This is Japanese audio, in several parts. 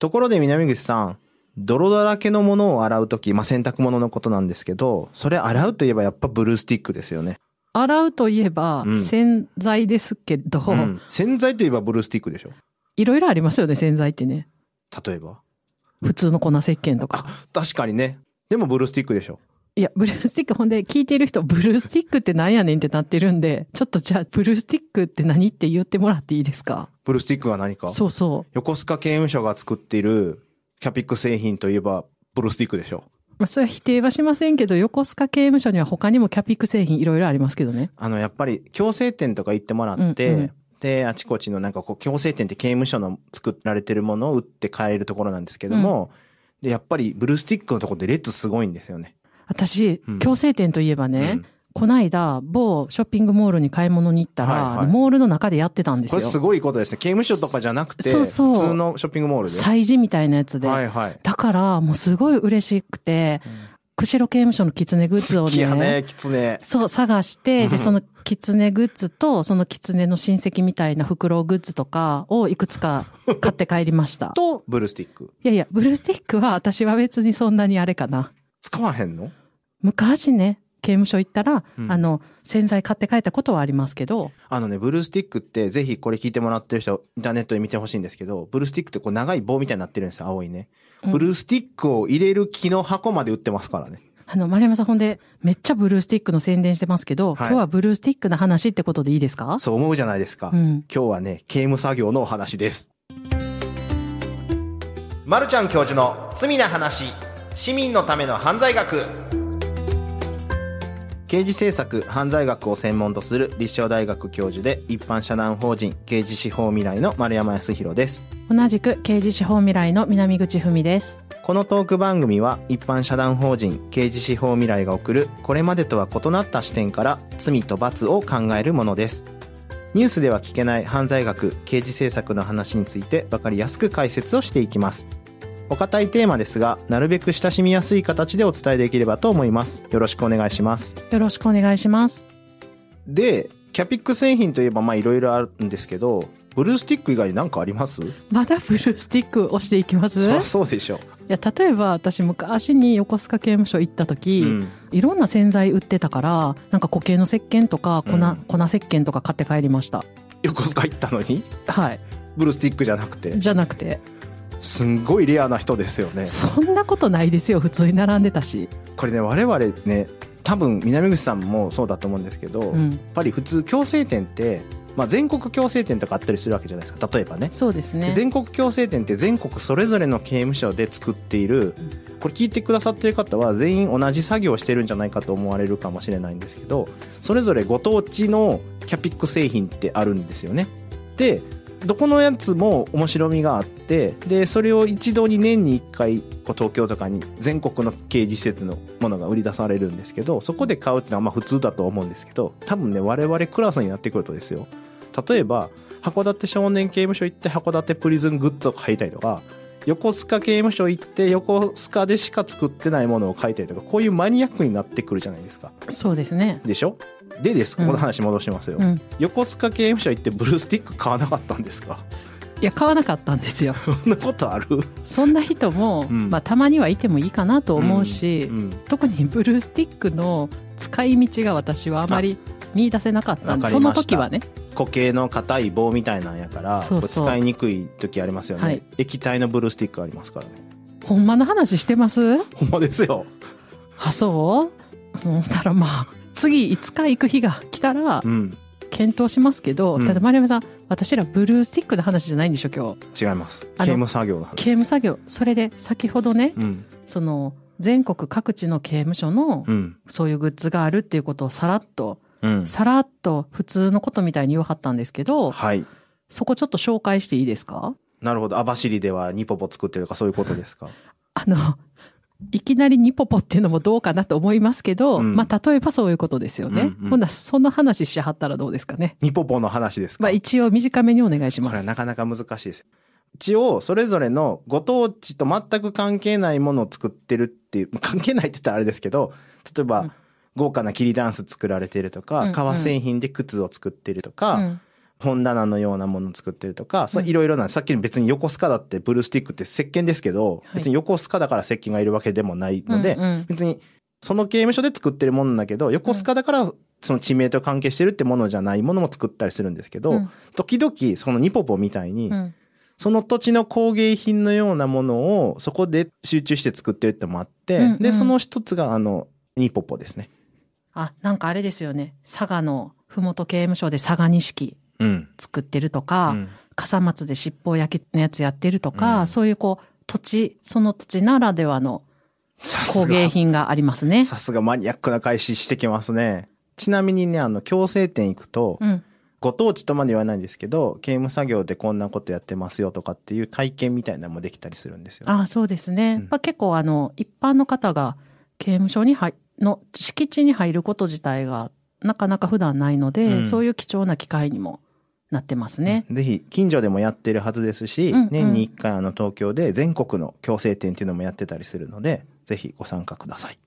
ところで南口さん、泥だらけのものを洗うとき、まあ、洗濯物のことなんですけど、それ洗うといえばやっぱブルースティックですよね。洗うといえばうん洗剤ですけど、うん。洗剤といえばブルースティックでしょいろいろありますよね、洗剤ってね。例えば？普通の粉石鹸とか。確かにね。でもブルースティックでしょいや、ブルースティック、ほんで、聞いてる人、ブルースティックってなんやねんってなってるんで、ちょっとじゃあ、ブルースティックって何って言ってもらっていいですか？ブルースティックは何か？そうそ横須賀刑務所が作っているキャピック製品といえばブルースティックでしょう。まあ、それは否定はしませんけど、横須賀刑務所には他にもキャピック製品いろいろありますけどね。あの、やっぱり強制店とか行ってもらって、うんうんで、あちこちのなんかこう、強制店って刑務所の作られてるものを売って買えるところなんですけども、で、やっぱりブルースティックのところで列すごいんですよね。私うん、強制店といえばね、うんこないだ、某ショッピングモールに買い物に行ったら、はいはいモールの中でやってたんですよ。これすごいことですね。刑務所とかじゃなくて、そうそう普通のショッピングモールで。催事みたいなやつで。はいはい。だから、もうすごい嬉しくて、釧路刑務所の狐グッズをねね、、キツネ。そう、探して、で、うんその狐グッズと、その狐の親戚みたいな袋グッズとかをいくつか買って帰りました。と、ブルースティック。いやいや、ブルースティックは私は別にそんなにあれかな。使わへんの？昔ね、刑務所行ったら、うんあの、洗剤買って帰ったことはありますけど、あのね、ブルースティックって、ぜひこれ聞いてもらってる人、インターネットで見てほしいんですけど、ブルースティックってこう長い棒みたいになってるんですよ、青いね。うんブルースティックを入れる木の箱まで売ってますからね。あの、丸山さんほんで、めっちゃブルースティックの宣伝してますけど、はい今日はブルースティックの話ってことでいいですか？そう思うじゃないですか。うん。今日はね、刑務作業のお話です。まるちゃん教授の罪な話、市民のための犯罪学。刑事政策犯罪学を専門とする立正大学教授で一般社団法人刑事司法未来の丸山康弘です。同じく刑事司法未来の南口文です。このトーク番組は一般社団法人刑事司法未来が送るこれまでとは異なった視点から罪と罰を考えるものです。ニュースでは聞けない犯罪学、刑事政策の話について分かりやすく解説をしていきます。お堅いテーマですが、なるべく親しみやすい形でお伝えできればと思います。よろしくお願いします。よろしくお願いします。で、キャピック製品といえばまあいろいろあるんですけど、ブルースティック以外に何かあります？まだブルースティック押していきます？いそそうでしょ。や、例えば私昔に横須賀刑務所行った時、うん。いろんな洗剤売ってたから、なんか固形の石鹸とか粉、うん粉石鹸とか買って帰りました。横須賀行ったのに？はい。ブルースティックじゃなくて。じゃなくて、すんごいレアな人ですよね。そんなことないですよ。普通に並んでたし。これね、我々ね、多分南口さんもそうだと思うんですけど、やっうん。ぱり普通強制店って、まあ全国強制店とかあったりするわけじゃないですか。例えばね。そうですね。全国強制店って全国それぞれの刑務所で作っている、これ聞いてくださってる方は全員同じ作業をしてるんじゃないかと思われるかもしれないんですけど、それぞれご当地のキャピック製品ってあるんですよね。で、どこのやつも面白みがあって、で、それを一度に年に1回、こう東京とかに全国の刑事施設のものが売り出されるんですけど、そこで買うっていうのはまあ普通だと思うんですけど、多分ね、我々クラスになってくるとですよ。例えば、函館少年刑務所行って函館プリズングッズを買いたいとか、横須賀刑務所行って横須賀でしか作ってないものを買いたいとか、こういうマニアックになってくるじゃないですか。そうですね。でしょ？でです、ここの話戻しますよ。うん。横須賀刑務所行ってブルースティック買わなかったんですか？いや、買わなかったんですよ。そんなことある？そんな人も、うんまあ、たまにはいてもいいかなと思うし、うん特にブルースティックの使い道が私はあまり見出せなかったんで、その時はね。固形の硬い棒みたいなんやから、そうそう使いにくい時ありますよね、はい液体のブルースティックありますからね。ほんまの話してます？ほんまですよ。あ、そう？ほんならまあ、次いつか行く日が来たらう、ん。検討しますけど、うんただ丸山さん、私らブルースティックの話じゃないんでしょ、今日。違います。あの刑務作業の話。刑務作業。それで、先ほどね、うん。その、全国各地の刑務所の、うん。そういうグッズがあるっていうことをさらっと、うん。さらっと普通のことみたいに言わはったんですけど、はい。そこちょっと紹介していいですか？なるほど。網走ではニポポ作ってるとかそういうことですか？あの、いきなりニポポっていうのもどうかなと思いますけど、うんまあ、例えばそういうことですよね。うんうんほんなら、その話しはったらどうですかね？ニポポの話ですか？まあ、一応短めにお願いしこれはます。なかなか難しいです。一応、それぞれのご当地と全く関係ないものを作ってるっていう、関係ないって言ったらあれですけど、例えば、うん豪華な切りダンス作られてるとか、革製品で靴を作ってるとか、うん。本棚のようなものを作ってるとか、そううん。いろいろな、さっきの別に横須賀だってブルースティックって石鹸ですけど、はい。別に横須賀だから石鹸がいるわけでもないので、別にその刑務所で作ってるものだけど、横須賀だからその地名と関係してるってものじゃないものも作ったりするんですけど、うん。時々そのニポポみたいに、うん。その土地の工芸品のようなものをそこで集中して作ってるってのもあって、で、その一つがあの、ニポポですね。あ、なんかあれですよね。佐賀のふもと刑務所で佐賀錦うん。作ってるとか、うん笠松で尻尾焼きのやつやってるとか、うんそういうこう、土地、その土地ならではの工芸が、品がありますね。さすがマニアックな開始してきますね。ちなみにね、あの、強制店行くと、うん。ご当地とまで言わないんですけど、刑務作業でこんなことやってますよとかっていう体験みたいなのもできたりするんですよ。あそうですね。うんまあ、結構あの、一般の方が刑務所に入、の敷地に入ること自体がなかなか普段ないので、うんそういう貴重な機会にもなってますね。ぜひ、近所でもやってるはずですし、うんうん年に一回あの東京で全国の強制店っていうのもやってたりするので、ぜひご参加ください。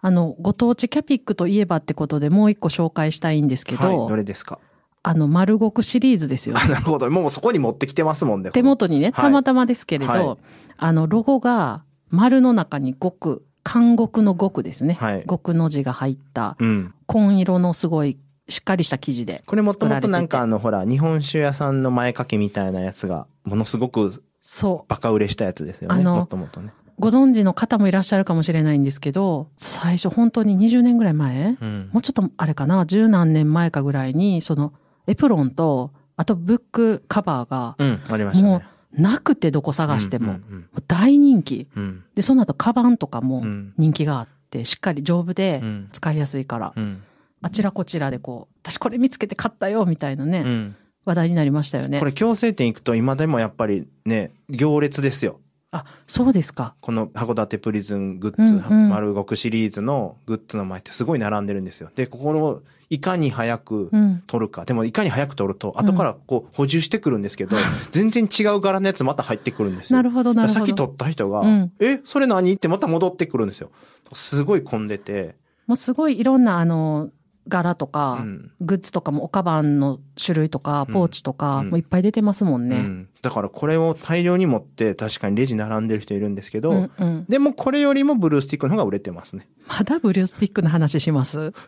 あの、ご当地キャピックといえばってことでもう一個紹介したいんですけど、はい、どれですか？あの、丸極シリーズですよ。あ なるほど。もうそこに持ってきてますもんね。手元にね、はいたまたまですけれど、はいあの、ロゴが丸の中に極、監獄の極ですね。はい極の字が入った、うん。紺色のすごいしっかりした生地でこれもともとなんかあの、ほら、日本酒屋さんの前掛けみたいなやつが、ものすごくそう。バカ売れしたやつですよね。もともとね。ご存知の方もいらっしゃるかもしれないんですけど、最初本当に20年ぐらい前、うん。もうちょっとあれかな、十何年前かぐらいに、そのエプロンと、あとブックカバーがうん、ありましたね。なくてどこ探しても、大人気。で、その後カバンとかもうん人気があって、しっかり丈夫でうん使いやすいから、うん。あちらこちらでこう、私これ見つけて買ったよ、みたいなね、うん。話題になりましたよねこ。れ強制店行くと今でもやっぱりね、行列ですよ。あ、そうですか。この函館プリズングッズ、うんうん丸極シリーズのグッズの前ってすごい並んでるんですよ。で、ここをいかに早くうん。取るか。でもいかに早く取ると、後からこう補充してくるんですけど、全然違う柄のやつまた入ってくるんですよ。なるほど、なるほど。さっき取った人が、うんえ、それ何？ってまた戻ってくるんですよ。すごい混んでて、もうすごいいろんなあの、柄とか、うんグッズとかもおカバンの種類とか、うんポーチとか、うんもういっぱい出てますもんね。うんだからこれを大量に持って確かにレジ並んでる人いるんですけど、うんうんでもこれよりもブルースティックの方が売れてますね。まだブルースティックの話します？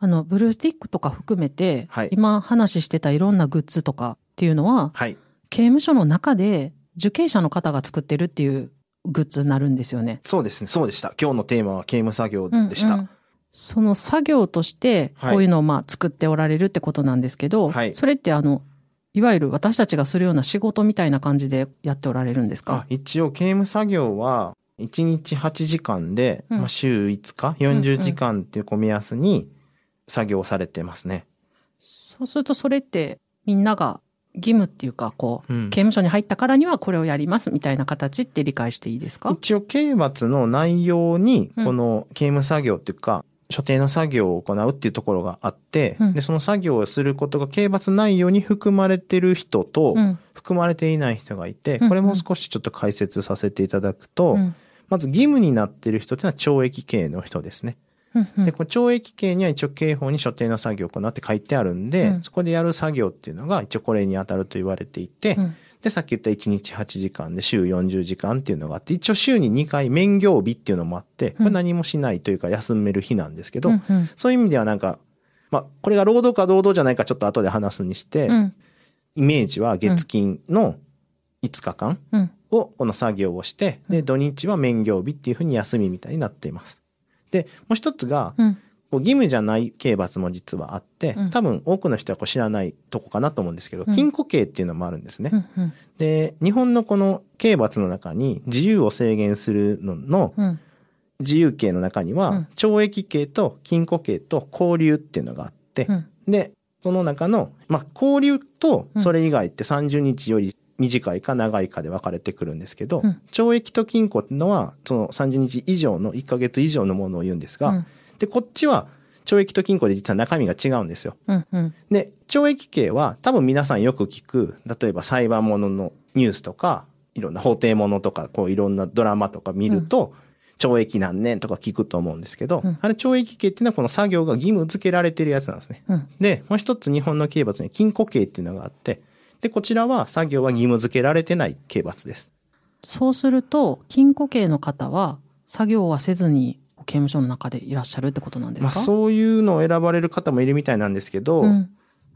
あの、ブルースティックとか含めて、はい今話してたいろんなグッズとかっていうのは、はい。刑務所の中で受刑者の方が作ってるっていうグッズになるんですよね。そうですね。そうでした。今日のテーマは刑務作業でした。うんうんその作業として、はい。こういうのをまあ作っておられるってことなんですけど、はい。それってあの、いわゆる私たちがするような仕事みたいな感じでやっておられるんですあか一応刑務作業は1日8時間で、うん。まあ、週5日？40時間っていう目安に作業されてますね。そうするとそれってみんなが義務っていうか、こう、うん。刑務所に入ったからにはこれをやりますみたいな形って理解していいですか？一応刑罰の内容にうん。この刑務作業っていうか、所定の作業を行うっていうところがあって、うん。でその作業をすることが刑罰内容に含まれてる人と、うん。含まれていない人がいて、うん。これも少しちょっと解説させていただくと、うん。まず義務になっている人っていうのは懲役刑の人ですね。で、この懲役刑には一応刑法に所定の作業を行うって書いてあるんで、うん。そこでやる作業っていうのが一応これに当たると言われていて、うんで、さっき言った1日8時間で週40時間っていうのがあって、一応週に2回免業日っていうのもあって、これ何もしないというか休める日なんですけど、うんうん。そういう意味ではなんか、まあ、これが労働か労働じゃないかちょっと後で話すにして、うん。イメージは月金の5日間うん。をこの作業をして、で、土日は免業日っていうふうに休みみたいになっています。で、もう一つが、うんこう義務じゃない刑罰も実はあって、うん。多分多くの人はこう知らないとこかなと思うんですけど、うん。禁錮刑っていうのもあるんですね。うん。うんで、日本のこの刑罰の中に自由を制限するののうん。自由刑の中には、うん。懲役刑と禁錮刑と拘留っていうのがあって、うん。で、その中の、まあ、拘留とうん。それ以外って30日より短いか長いかで分かれてくるんですけど、うん。懲役と禁錮っていうのは、その30日以上の1ヶ月以上のものを言うんですが、うんで、こっちは懲役と禁錮で実は中身が違うんですよ。うんうんで、懲役刑は多分皆さんよく聞く、例えば裁判物のニュースとか、いろんな法廷物とか、こういろんなドラマとか見ると、懲役何年とか聞くと思うんですけど、うんあれ懲役刑っていうのはこの作業が義務付けられてるやつなんですね。うん。で、もう一つ日本の刑罰に禁錮刑っていうのがあって、で、こちらは作業は義務付けられてない刑罰です。そうすると、禁錮刑の方は、作業はせずに刑務所の中でいらっしゃるってことなんですまあか、そういうのを選ばれる方もいるみたいなんですけど、うん。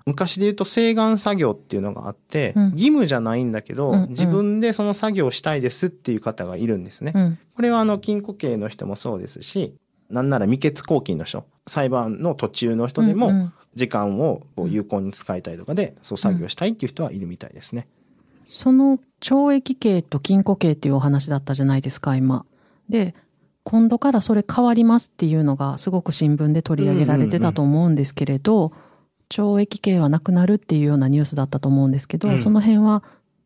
昔で言うと請願作業っていうのがあって、うん義務じゃないんだけど、うんうん自分でその作業をしたいですっていう方がいるんですね。うん。これはあの、禁錮刑の人もそうですし、なんなら未決抗禁の人、裁判の途中の人でも、時間をこう有効に使いたいとかで、そう作業したいっていう人はいるみたいですね。その懲役刑と禁錮刑っていうお話だったじゃないですか、今。で、今度からそれ変わりますっていうのがすごく新聞で取り上げられてたと思うんですけれど、懲役刑はなくなるっていうようなニュースだったと思うんですけど、うんその辺は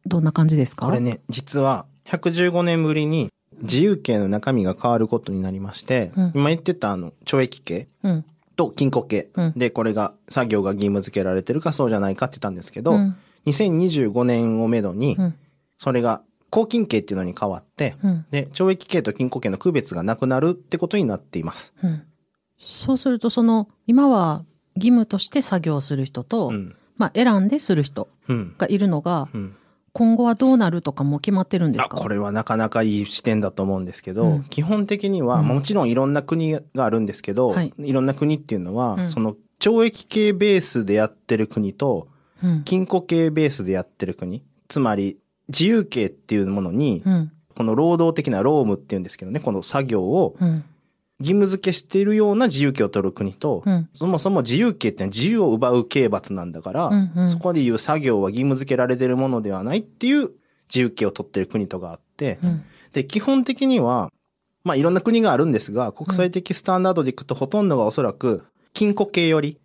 どんな感じですか？これね、実は115年ぶりに自由刑の中身が変わることになりまして、うん今言ってたあの、懲役刑うん。と禁錮刑、うんで、これが作業が義務付けられてるかそうじゃないかって言ったんですけど、うん。2025年をめどにう、ん。それが公禁刑っていうのに変わって、うん。で、懲役刑と禁錮刑の区別がなくなるってことになっています。うん。そうすると、その、今は義務として作業する人と、うん。まあ選んでする人うん。がいるのが、うん。今後はどうなるとかも決まってるんですあ、かこれはなかなかいい視点だと思うんですけど、うん基本的には、うんもちろんいろんな国があるんですけど、はいい、ろんな国っていうのは、うんその懲役刑ベースでやってる国と、うん。禁錮刑ベースでやってる国、つまり自由刑っていうものに、うん。この労働的な労務っていうんですけどね、この作業をうん。義務付けしているような自由刑を取る国と、うん。そもそも自由刑って自由を奪う刑罰なんだから、うんうんそこでいう作業は義務付けられているものではないっていう自由刑を取ってる国とかあって、うん。で、基本的には、まあいろんな国があるんですが、国際的スタンダードでいくとほとんどがおそらく、禁錮刑より、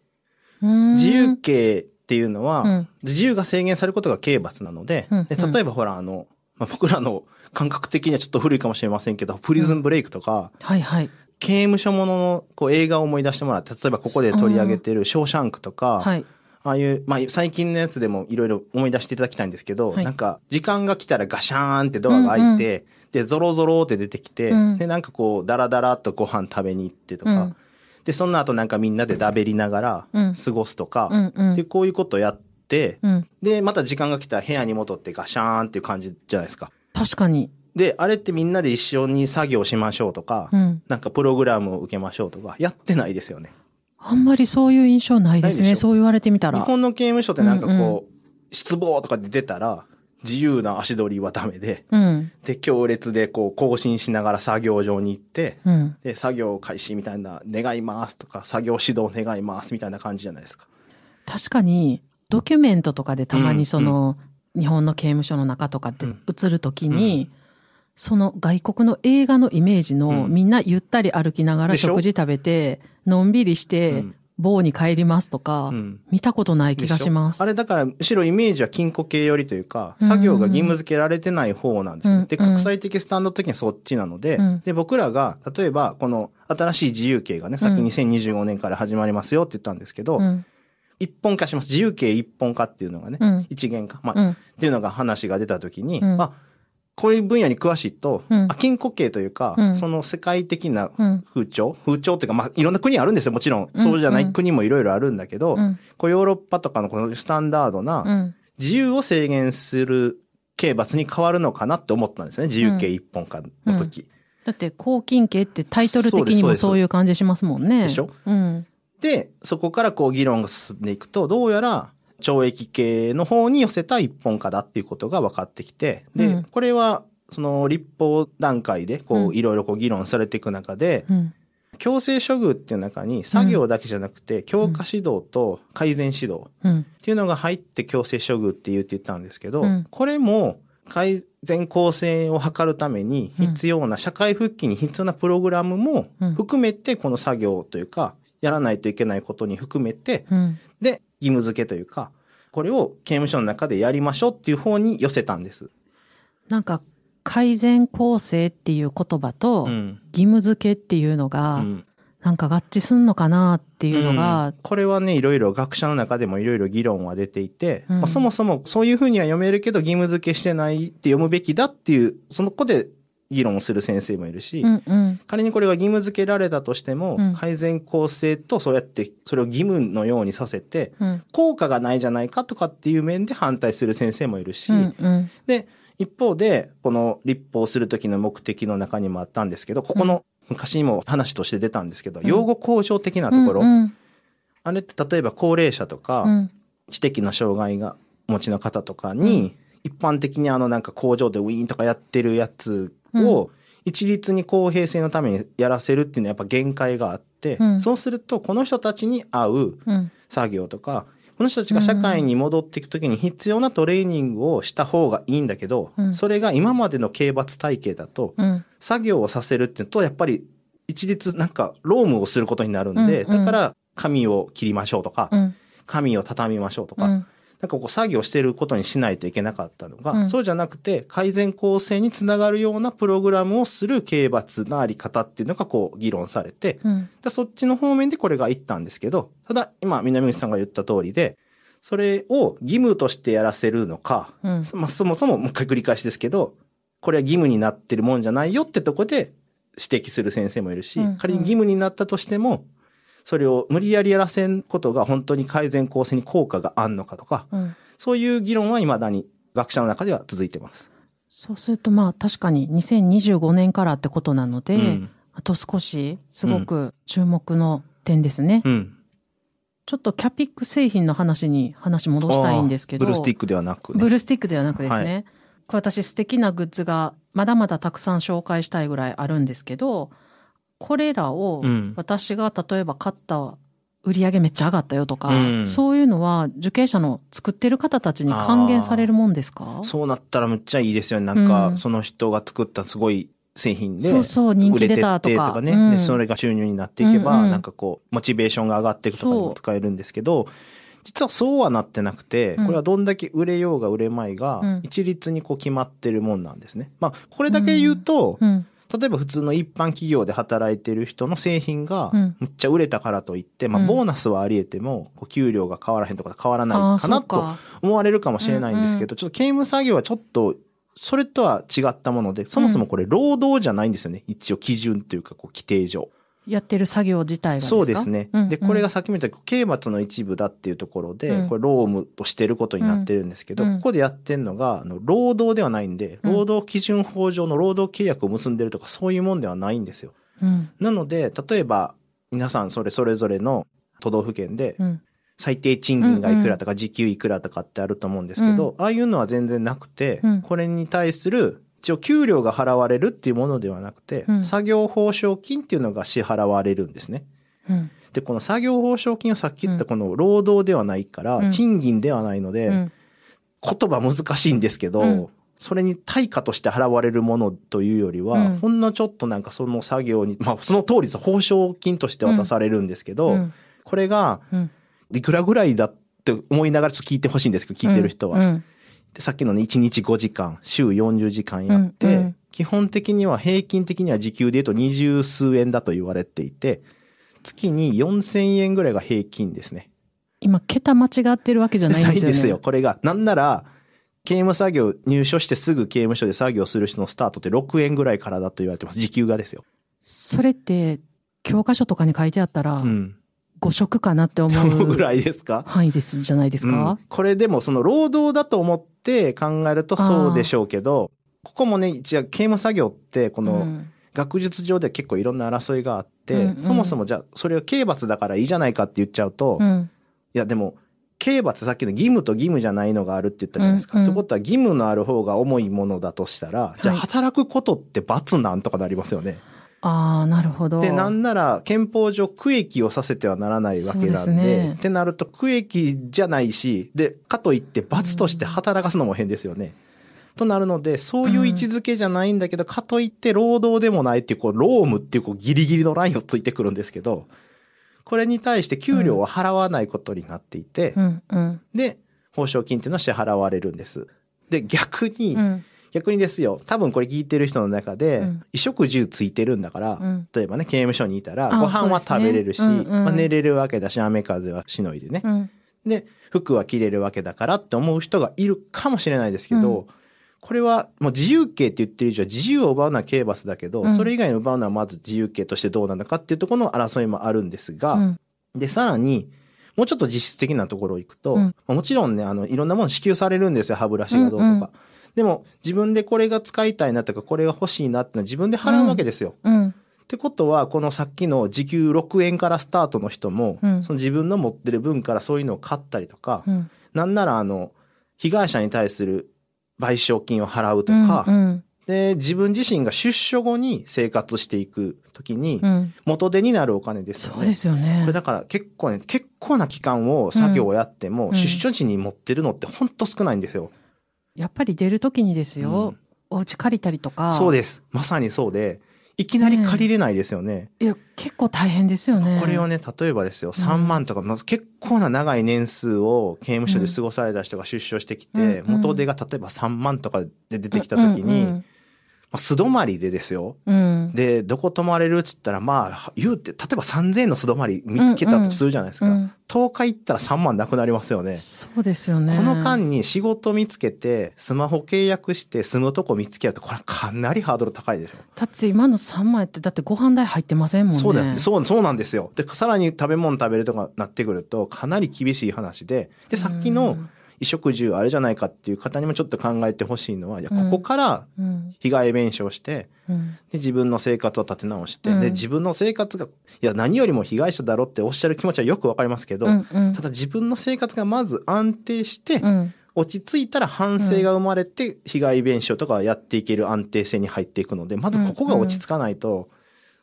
うん自由刑っていうのは、うん。自由が制限されることが刑罰なので、うん。で例えばほら、あの、まあ、僕らの感覚的にはちょっと古いかもしれませんけど、プリズンブレイクとか、はいはい。刑務所もののこう映画を思い出してもらって、例えばここで取り上げてるショーシャンクとか、はい。ああいう、まあ、最近のやつでもいろいろ思い出していただきたいんですけど、はい。なんか、時間が来たらガシャーンってドアが開いて、で、ゾロゾロって出てきて、うん。で、なんかこう、ダラダラっとご飯食べに行ってとか、うんで、その後なんかみんなでだべりながらうん過ごすとか、うんうんで、こういうことやって、うん。で、また時間が来たら部屋に戻ってガシャーンっていう感じじゃないですか。確かに。で、あれってみんなで一緒に作業しましょうとか、うん。なんかプログラムを受けましょうとか、やってないですよね。あんまりそういう印象ないですね。そう言われてみたら。日本の刑務所ってなんかこう、うんう失望とかで出たら、自由な足取りはダメで、うん。で、強烈でこう、更新しながら作業場に行って、うん。で、作業開始みたいな、願いますとか、作業指導願いますみたいな感じじゃないですか。確かに、ドキュメントとかでたまにその、日本の刑務所の中とかってうん映るときに、その外国の映画のイメージの、うんみんなゆったり歩きながら食事食べて、のんびりして、うん棒に帰りますとか、うん見たことない気がします。あれだから、むしろイメージは禁錮系よりというか、うん作業が義務付けられてない方なんですね。で、うんうん国際的スタンド的にはそっちなので、うんで、僕らが、例えば、この新しい自由刑がね、さっきうん2025年から始まりますよって言ったんですけど、うん。一本化します。自由刑一本化っていうのがね、うん一元化。まあ、うん。っていうのが話が出たときに、うんあ、こういう分野に詳しいと、うんあ禁錮刑というか、うんその世界的なうん。風潮、風潮っていうか、まあ、いろんな国あるんですよ、もちろん。そうじゃない国もいろいろあるんだけど、うん。こうヨーロッパとかのこのスタンダードう。なん自由を制限する刑罰に変わるのかなって思ったんですね。自由刑一本化の時。だって、抗菌刑ってタイトル的にもそういう感じしますもんね。でしょ？うん。で、そこからこう議論が進んでいくと、どうやら懲役刑の方に寄せた一本化だっていうことが分かってきて、で、うんこれは、その立法段階で、こういろいろこう議論されていく中で、うん。強制処遇っていう中に作業だけじゃなくて、強化指導と改善指導うん。っていうのが入って強制処遇って言うって言ったんですけど、うんこれも改善構成を図るために必要な社会復帰に必要なプログラムもうん含めてこの作業というか、やらないといけないことに含めて、うん。で、義務付けというか、これを刑務所の中でやりましょうっていう方に寄せたんです。なんか、改善構成っていう言葉と、うん。義務付けっていうのが、うんなんか合致すんのかなっていうのうがん、これはね、いろいろ学者の中でもいろいろ議論は出ていて、うんまあ、そもそもそういうふうには読めるけど義務付けしてないって読むべきだっていう、その子で議論をする先生もいるし、うんうん。仮にこれが義務付けられたとしても、うん改善構成とそうやってそれを義務のようにさせて、うん。効果がないじゃないかとかっていう面で反対する先生もいるし、うんうん。で、一方で、この立法するときの目的の中にもあったんですけど、ここの昔にも話として出たんですけど、ん養護向上的なところ、うんあれって例えば高齢者とか、うん。知的な障害がお持ちの方とかに、一般的にあのなんか工場でウィーンとかやってるやつを、一律に公平性のためにやらせるっていうのはやっぱ限界があって、うんそうするとこの人たちに合ううん。作業とか、この人たちが社会に戻っていくときに必要なトレーニングをした方がいいんだけど、うんそれが今までの刑罰体系だと、うん。作業をさせるっていうと、やっぱり一律なんか労務をすることになるんで、うんうんだから髪を切りましょうとか、うん。髪を畳みましょうとか、うん。なんかこう作業してることにしないといけなかったのが、うんそうじゃなくて改善構成につながるようなプログラムをする刑罰のあり方っていうのがこう議論されて、うん。でそっちの方面でこれがいったんですけど、ただ今南口さんが言った通りで、それを義務としてやらせるのか、うん。まあそもそももう一回繰り返しですけど、これは義務になってるもんじゃないよってとこで指摘する先生もいるし、うん仮に義務になったとしても、それを無理やりやらせんことが本当に改善構成に効果があんのかとか、うん。そういう議論は未だに学者の中では続いてます。そうするとまあ確かに2025年からってことなので、うん。あと少しすごく注目の点ですね。うん。ちょっとキャピック製品の話に話戻したいんですけど。ブルースティックではなくね。ブルースティックではなくですね。はこれ私素敵なグッズがまだまだたくさん紹介したいぐらいあるんですけど、これらをうん。私が例えば買った売り上げめっちゃ上がったよとか、うん。そういうのは受刑者の作ってる方たちに還元されるもんですか？そうなったらむっちゃいいですよね。なんか、うん。その人が作ったすごい製品で、売れてってとかね、うん。で、それが収入になっていけば、うんうん。なんかこう、モチベーションが上がっていくとかにも使えるんですけど、実はそうはなってなくて、うん。これはどんだけ売れようが売れまいが、うん。一律にこう決まってるもんなんですね。まあ、これだけ言うと、うん。例えば普通の一般企業で働いてる人の製品がうん、むっちゃ売れたからといって、まあ、うんボーナスはあり得ても、こう給料が変わらへんとか変わらあないあ、かなと。思われるかもしれないんですけど、ちょっと刑務作業はちょっと、それとは違ったもので、そもそもこれ労働じゃないんですよね。一応基準というか、こう規定上。やってる作業自体がですか？そうですね。うんで、これがさっきも言った刑罰の一部だっていうところで、うん。これ労務としてることになってるんですけど、うん。ここでやってんのが、あの、労働ではないんで、うん。労働基準法上の労働契約を結んでるとか、そういうもんではないんですよ。うん。なので、例えば、皆さんそれそれぞれの都道府県で、うん。最低賃金がいくらとか時給いくらとかってあると思うんですけど、ああいうのは全然なくて、うん。これに対する一応給料が払われるっていうものではなくて、うん作業報奨金っていうのが支払われるんですね。うん。で、この作業報奨金はさっき言ったこの労働ではないから、うん賃金ではないので、うん。言葉難しいんですけど、うんそれに対価として払われるものというよりは、うんほんのちょっとなんかその作業に、まあその通りです。報奨金として渡されるんですけど、うんこれがうん。いくらぐらいだって思いながらちょっと聞いてほしいんですけど、聞いてる人は。うん。でさっきのね、1日5時間、週40時間やって、うんうん基本的には平均的には時給で言うと二十数円だと言われていて、月に4000円ぐらいが平均ですね。今、桁間違ってるわけじゃないんですよね。ないですよ。これが。なんなら、刑務作業、入所してすぐ刑務所で作業する人のスタートって6円ぐらいからだと言われてます。時給がですよ。それって、教科書とかに書いてあったらう、ん。5色かなって思うぐらいですか？範囲です、じゃないですうん。か、これでもその労働だと思って考えるとそうでしょうけど、ここもね、一応刑務作業って、このうん。学術上では結構いろんな争いがあって、うんうん。そもそもじゃあそれを刑罰だからいいじゃないかって言っちゃうと、いうん。やでも、刑罰さっきの義務と義務じゃないのがあるって言ったじゃないですか。うん。うん。ってことは義務のある方が重いものだとしたら、じゃあはい。働くことって罰なんとかなりますよね。ああ、なるほど。で、なんなら憲法上区域をさせてはならないわけなんで、すねってなると区域じゃないし、で、かといって罰として働かすのも変ですよね。となるので、そういう位置づけじゃないんだけど、かといって労働でもないっていう、こう、労務っていう、こう、ギリギリのラインをついてくるんですけど、これに対して給料は払わないことになっていて、うん、うん。で、報奨金っていうのは支払われるんです。で、逆に、うん。逆にですよ、多分これ聞いてる人の中で、うん。衣食住ついてるんだから、うん。例えばね、刑務所にいたら、あご飯は食べれるし、まあ、寝れるわけだし、雨風はしのいでね。うん。で、服は着れるわけだからって思う人がいるかもしれないですけど、うん。これはもう自由刑って言ってる以上は自由を奪うのは刑罰だけど、うん。それ以外に奪うのはまず自由刑としてどうなのかっていうところの争いもあるんですが、うん。で、さらに、もうちょっと実質的なところ行くと、もちろんね、あの、いろんなもの支給されるんですよ、歯ブラシがどうとか。うんうんでも、自分でこれが使いたいなとか、これが欲しいなってのは自分で払うわけですよ。うん。ってことは、このさっきの時給6円からスタートの人も、うんその自分の持ってる分からそういうのを買ったりとか、うん。なんならあの、被害者に対する賠償金を払うとか、うん。で、自分自身が出所後に生活していくときにう、ん。元手になるお金ですよね。そうですよね。これだから結構ね、結構な期間を作業をやっても、うん出所時に持ってるのってほんと少ないんですよ。やっぱり出るときにですよ、うんお家借りたりとか。そうです。まさにそうで、いきなり借りれないですよね。いや、結構大変ですよね。これをね、例えばですよ、3万とか、まあ結構な長い年数を刑務所で過ごされた人が出所してきて、うんうん元手が例えば3万とかで出てきた時に、うんまあ素泊まりでですよ。うん。で、どこ泊まれるっつったら、まあ、言うて、例えば3000円の素泊まり見つけたとするじゃないですか。うん10日行ったら3万なくなりますよね。そうですよね。この間に仕事見つけて、スマホ契約して住むとこ見つけると、これかなりハードル高いでしょ。だって今の3万円って、だってご飯代入ってませんもんね。そうです。そう、そうなんですよ。で、さらに食べ物食べるとかなってくると、かなり厳しい話で、で、さっきのうん衣食住あれじゃないかっていう方にもちょっと考えてほしいのは、いや、うんここからうん。被害弁償して、うん。で、自分の生活を立て直して、うんで、自分の生活が、いや、何よりも被害者だろっておっしゃる気持ちはよくわかりますけど、うん。うんただ自分の生活がまず安定して、うん。落ち着いたら反省が生まれて、被害弁償とかやっていける安定性に入っていくので、まずここが落ち着かないと、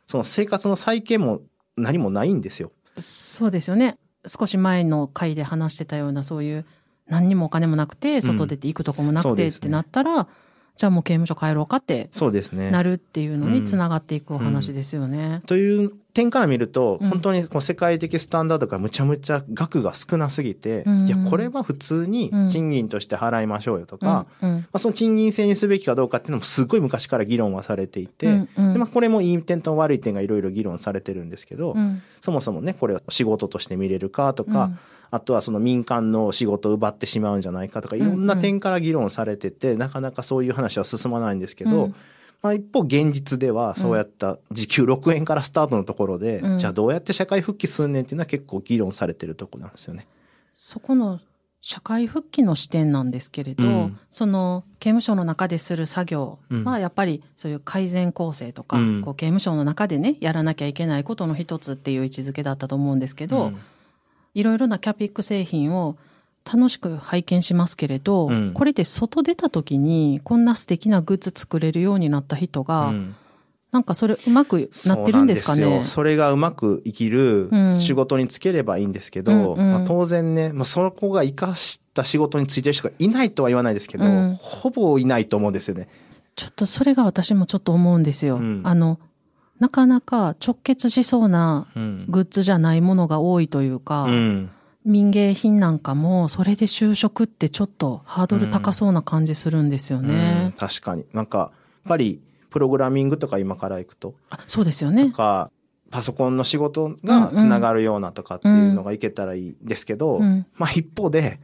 その生活の再建も何もないんですよ。そうですよね。少し前の回で話してたような、そういう、何にもお金もなくて、外出て行くとこもなくてってなったら、じゃあもう刑務所帰ろうかってそうですね。なるっていうのにつながっていくお話ですよね。という点から見ると、うん。本当にこう世界的スタンダードがむちゃむちゃ額が少なすぎて、うん。いや、これは普通に賃金として払いましょうよとか、うん。うん。まあ、その賃金制にすべきかどうかっていうのもすごい昔から議論はされていて、うん。うん。でまあ、これもいい点と悪い点がいろいろ議論されてるんですけど、うん。そもそもね、これを仕事として見れるかとか、うんあとはその民間の仕事を奪ってしまうんじゃないかとか、いろんな点から議論されてて、なかなかそういう話は進まないんですけど、うん。まあ一方現実ではそうやった時給6円からスタートのところで、うん。じゃあどうやって社会復帰すんねんっていうのは結構議論されてるところなんですよね。そこの社会復帰の視点なんですけれど、うん。その刑務所の中でする作業うん。はやっぱりそういう改善構成とか、うん。こう刑務所の中でねやらなきゃいけないことの一つっていう位置づけだったと思うんですけど、うんいろいろなキャピック製品を楽しく拝見しますけれど、うん。これで外出た時にこんな素敵なグッズ作れるようになった人が、うん。なんかそれうまくなってるんですかね？それがうまく生きるうん。仕事につければいいんですけど、うんうん。まあ、当然ね、まあ、そこが活かした仕事についてる人がいないとは言わないですけど、うん。ほぼいないと思うんですよね。ちょっとそれが私もちょっと思うんですよ。うん。あの、なかなか直結しそうなうん。グッズじゃないものが多いというか、うん。民芸品なんかもそれで就職ってちょっとハードル高そうな感じするんですようんね。確かに。なんか、やっぱり、プログラミングとか今から行くと、あそうですよとね。か、パソコンの仕事がつながるようなとかっていうのがいけたらいいんですけど、うんまあ一方で、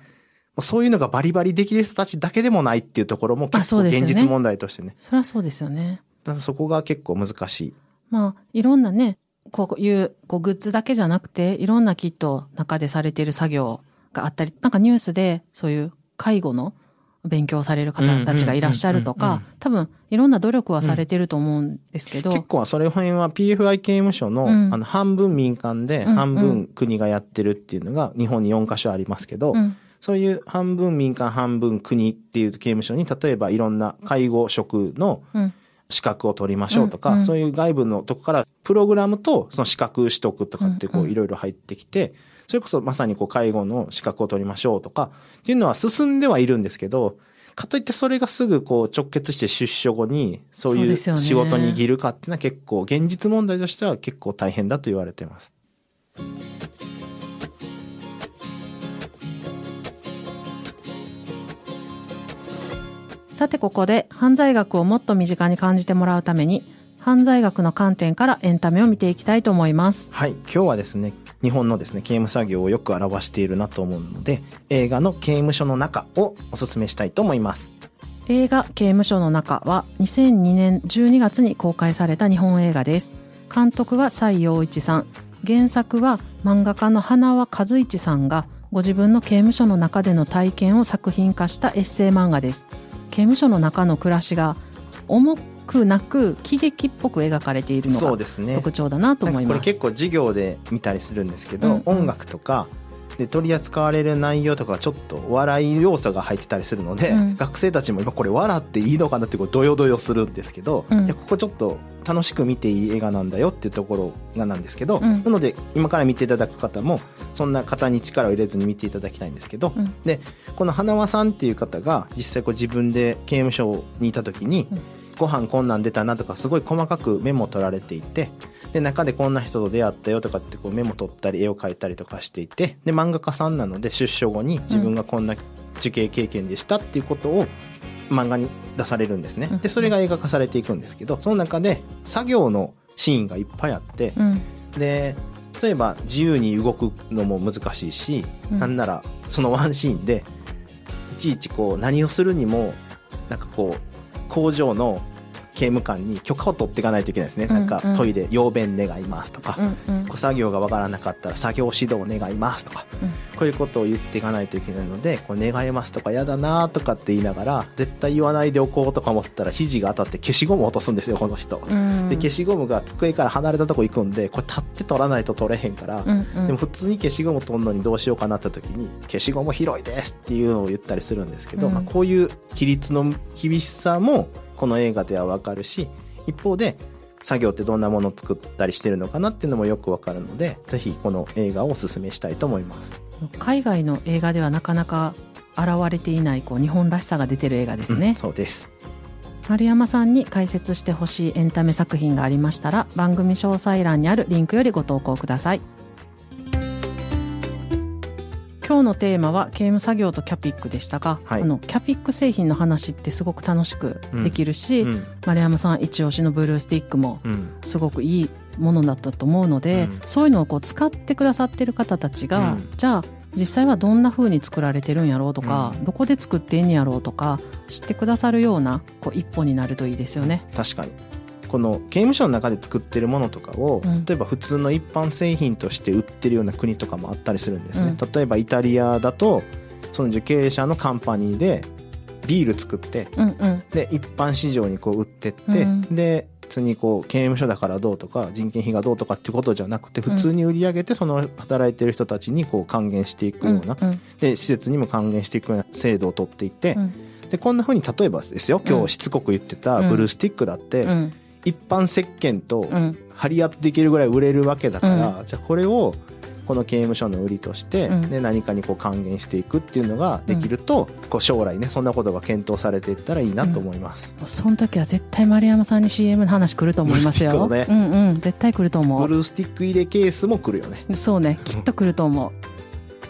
そういうのがバリバリできる人たちだけでもないっていうところもあ結構現実問題としてね。そりゃそうですよね。だそこが結構難しい。まあ、いろんなね、こういう、こう、グッズだけじゃなくて、いろんなきっと中でされている作業があったり、なんかニュースで、そういう介護の勉強される方たちがいらっしゃるとか、多分、いろんな努力はされてると思うんですけど、結構それ辺は PFI 刑務所の,、うん。あの半分民間で半分国がやってるっていうのが日本に4カ所ありますけど、うん、そういう半分民間半分国っていう刑務所に例えばいろんな介護職のうん、資格を取りましょうとか、うんうん。そういう外部のとこからプログラムとその資格取得とかってこういろいろ入ってきて、それこそまさにこう介護の資格を取りましょうとかっていうのは進んではいるんですけど、かといってそれがすぐこう直結して出所後にそういう仕事に握るかっていうのは結構現実問題としては結構大変だと言われています。さてここで犯罪学をもっと身近に感じてもらうために犯罪学の観点からエンタメを見ていきたいと思います。はい。今日はですね、日本のですね、刑務作業をよく表しているなと思うので、映画の刑務所の中をお勧めしたいと思います。映画刑務所の中は2002年12月に公開された日本映画です。監督は蔡陽一さん。原作は漫画家の花輪和一さんがご自分の刑務所の中での体験を作品化したエッセイ漫画です。刑務所の中の暮らしが重くなく喜劇っぽく描かれているのがそうですね特徴だなと思います。これ結構授業で見たりするんですけど、うんうん音楽とかで取り扱われる内容とかちょっと笑い要素が入ってたりするので、うん。学生たちも今これ笑っていいのかなってこうドヨドヨするんですけど、うん。いやここちょっと楽しく見ていい映画なんだよっていうところがなんですけど、うん。なので今から見ていただく方もそんな方に力を入れずに見ていただきたいんですけど、うん。でこの花輪さんっていう方が実際こう自分で刑務所にいた時に、うん。ご飯こんなん出たなとかすごい細かくメモ取られていてで中でこんな人と出会ったよとかってこうメモ取ったり絵を描いたりとかしていてで漫画家さんなので出所後に自分がこんな受刑経験でしたっていうことを漫画に出されるんですね。うん。でそれが映画化されていくんですけどその中で作業のシーンがいっぱいあってうん。で例えば自由に動くのも難しいし、うん。なんならそのワンシーンでいちいちこう何をするにもなんかこう工場の刑務官に許可を取っていかないといけないですね、なんかうん。うんトイレ用便願いますとか、うんうん。作業がわからなかったら作業指導願いますとか、うん。こういうことを言っていかないといけないのでこう願いますとか嫌だなとかって言いながら絶対言わないでおこうとか思ったら肘が当たって消しゴムを落とすんですよこの人。うん。で消しゴムが机から離れたとこ行くんでこれ立って取らないと取れへんから、うんうん。でも普通に消しゴム取るのにどうしようかなって時に消しゴム広いですっていうのを言ったりするんですけど、うん。まあ、こういう規律の厳しさもこの映画ではわかるし一方で作業ってどんなものを作ったりしてるのかなっていうのもよくわかるのでぜひこの映画をおすすめしたいと思います。海外の映画ではなかなか現れていないこう日本らしさが出てる映画ですうんね、そうです。丸山さんに解説してほしいエンタメ作品がありましたら番組詳細欄にあるリンクよりご投稿ください今日のテーマは刑務作業とキャピックでしたが、はい。あのキャピック製品の話ってすごく楽しくできるし、うん。丸山さん一押しのブルースティックもうん。すごくいいものだったと思うので、うん。そういうのをこう使ってくださってる方たちが、うん。じゃあ実際はどんな風に作られてるんやろうとか、うん。どこで作ってんやろうとか知ってくださるようなこう一歩になるといいですよね。確かにこの刑務所の中で作ってるものとかを、うん。例えば普通の一般製品として売ってるような国とかもあったりするんですね、うん。例えばイタリアだとその受刑者のカンパニーでビール作ってうんうん。で一般市場にこう売ってって、うん。で普通にこう刑務所だからどうとか人件費がどうとかっていうことじゃなくて普通に売り上げてその働いてる人たちにこう還元していくような、うんで施設にも還元していくような制度を取っていて、うん。でこんな風に例えばですよ今うん。日しつこく言ってたうんブルースティックだって、うん一般石鹸とうん張り合っていけるぐらい売れるわけだから、じゃあこれをこの刑務所の売りとして、うんで何かにこう還元していくっていうのができると、こう将来ねそんなことが検討されていったらいいなと思います。その時は絶対丸山さんに CM の話来ると思いますよ。ブルースティックうんうん絶対来ると思ブルースティック入れケースも来るよね。う。そうねきっと来ると思う。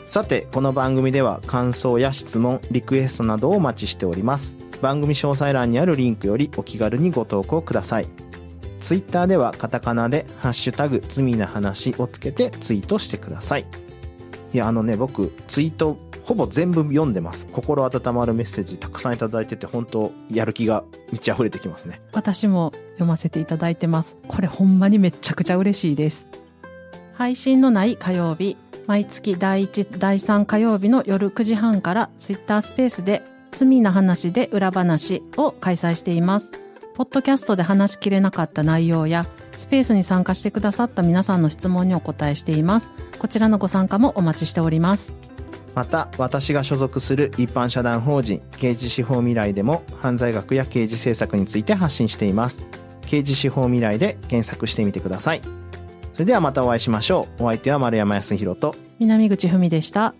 さてこの番組では感想や質問リクエストなどをお待ちしております番組詳細欄にあるリンクよりお気軽にご投稿くださいツイッターではカタカナで「ハッシュタグ罪な話」をつけてツイートしてくださいいやあのね僕ツイートほぼ全部読んでます心温まるメッセージたくさんいただいてて本当やる気が満ち溢れてきますね私も読ませていただいてます。これほんまにめちゃくちゃ嬉しいです。配信のない火曜日、毎月第1、第3火曜日の夜9時半からツイッタースペースで罪な話で裏話を開催しています。ポッドキャストで話しきれなかった内容やスペースに参加してくださった皆さんの質問にお答えしています。こちらのご参加もお待ちしております。また私が所属する一般社団法人刑事司法未来でも犯罪学や刑事政策について発信しています刑事司法未来で検索してみてくださいそれではまたお会いしましょうお相手は丸山康弘と南口文でした。